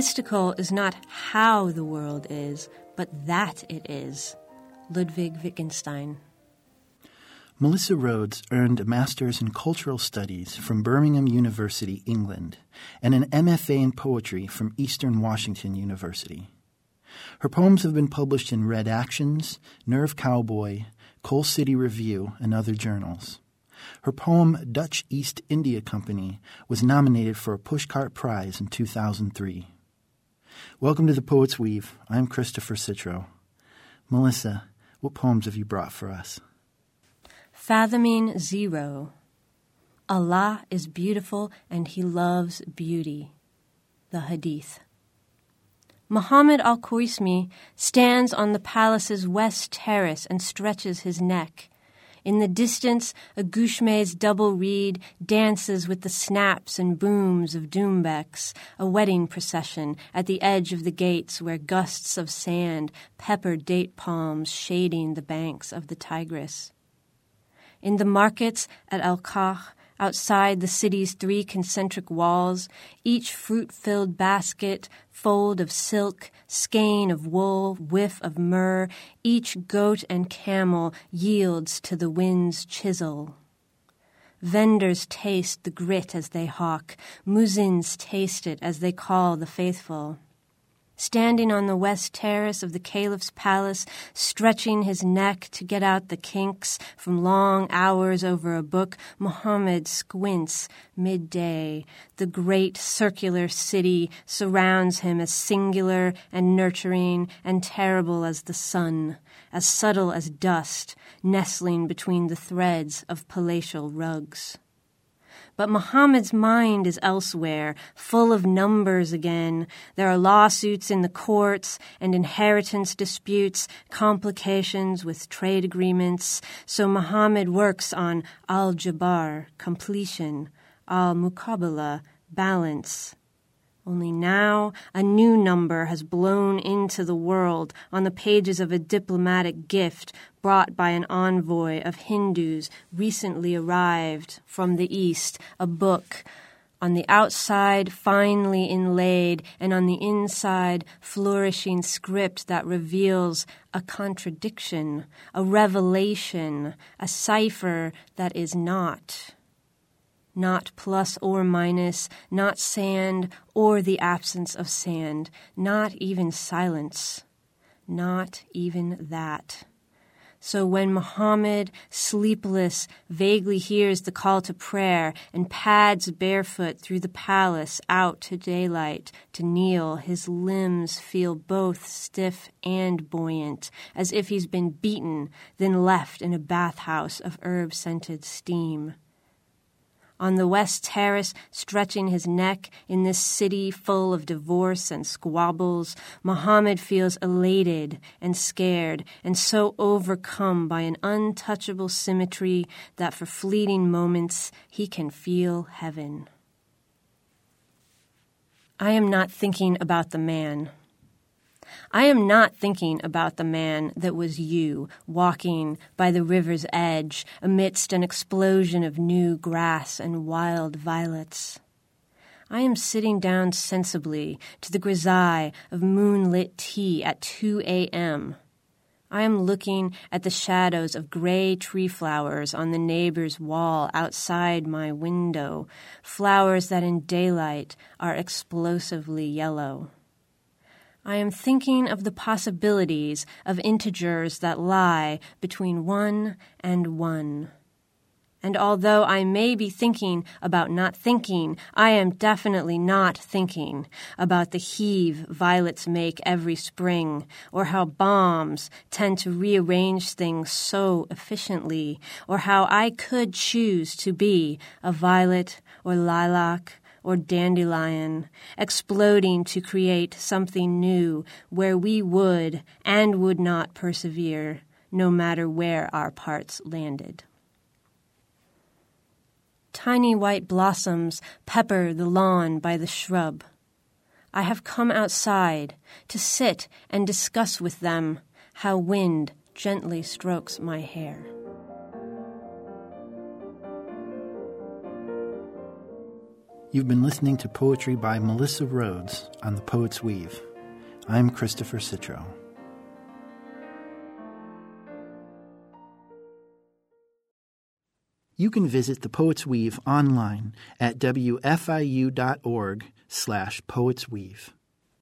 mystical is not how the world is, but that it is. Ludwig Wittgenstein. Melissa Rhodes earned a master's in cultural studies from Birmingham University, England, and an MFA in poetry from Eastern Washington University. Her poems have been published in Redactions, Nerve Cowboy, Coal City Review, and other journals. Her poem Dutch East India Company was nominated for a Pushcart Prize in 2003. Welcome to the Poet's Weave. I'm Christopher Citro. Melissa, what poems have you brought for us? Fathoming Zero. Allah is beautiful and He loves beauty. The Hadith. Muhammad al Khwarizmi stands on the palace's west terrace and stretches his neck. In the distance, a Gouchermet's double reed dances with the snaps and booms of doumbeks, a wedding procession at the edge of the gates where gusts of sand pepper date palms shading the banks of the Tigris. In the markets at Al Kah, outside the city's three concentric walls, each fruit filled basket, fold of silk, skein of wool, whiff of myrrh, each goat and camel yields to the wind's chisel. Vendors taste the grit as they hawk, muezzins taste it as they call the faithful standing on the west terrace of the caliph's palace, stretching his neck to get out the kinks from long hours over a book, Muhammad squints midday. The great circular city surrounds him as singular and nurturing and terrible as the sun, as subtle as dust, nestling between the threads of palatial rugs. But Muhammad's mind is elsewhere, full of numbers again. There are lawsuits in the courts and inheritance disputes, complications with trade agreements. So Muhammad works on al jabar, completion, al muqabala, balance. Only now a new number has blown into the world on the pages of a diplomatic gift brought by an envoy of Hindus recently arrived from the East, a book. On the outside, finely inlaid, and on the inside, flourishing script that reveals a contradiction, a revelation, a cipher that is not not plus or minus, not sand or the absence of sand, not even silence, not even that. So when Muhammad, sleepless, vaguely hears the call to prayer and pads barefoot through the palace out to daylight to kneel, his limbs feel both stiff and buoyant, as if he's been beaten, then left in a bathhouse of herb scented steam on the west terrace, stretching his neck in this city full of divorce and squabbles, Muhammad feels elated and scared and so overcome by an untouchable symmetry that for fleeting moments he can feel heaven. I am not thinking about the man. I am not thinking about the man that was you, walking by the river's edge amidst an explosion of new grass and wild violets. I am sitting down sensibly to the grisaille of moonlit tea at 2 a.m. I am looking at the shadows of gray tree flowers on the neighbor's wall outside my window, flowers that in daylight are explosively yellow. I am thinking of the possibilities of integers that lie between one and one. And although I may be thinking about not thinking, I am definitely not thinking about the heave violets make every spring, or how bombs tend to rearrange things so efficiently, or how I could choose to be a violet or lilac or dandelion, exploding to create something new where we would and would not persevere, no matter where our parts landed. Tiny white blossoms pepper the lawn by the shrub. I have come outside to sit and discuss with them how wind gently strokes my hair. You've been listening to poetry by Melissa Rhodes on The Poet's Weave. I'm Christopher Citro. You can visit The Poet's Weave online at wfiu.org slash poetsweave.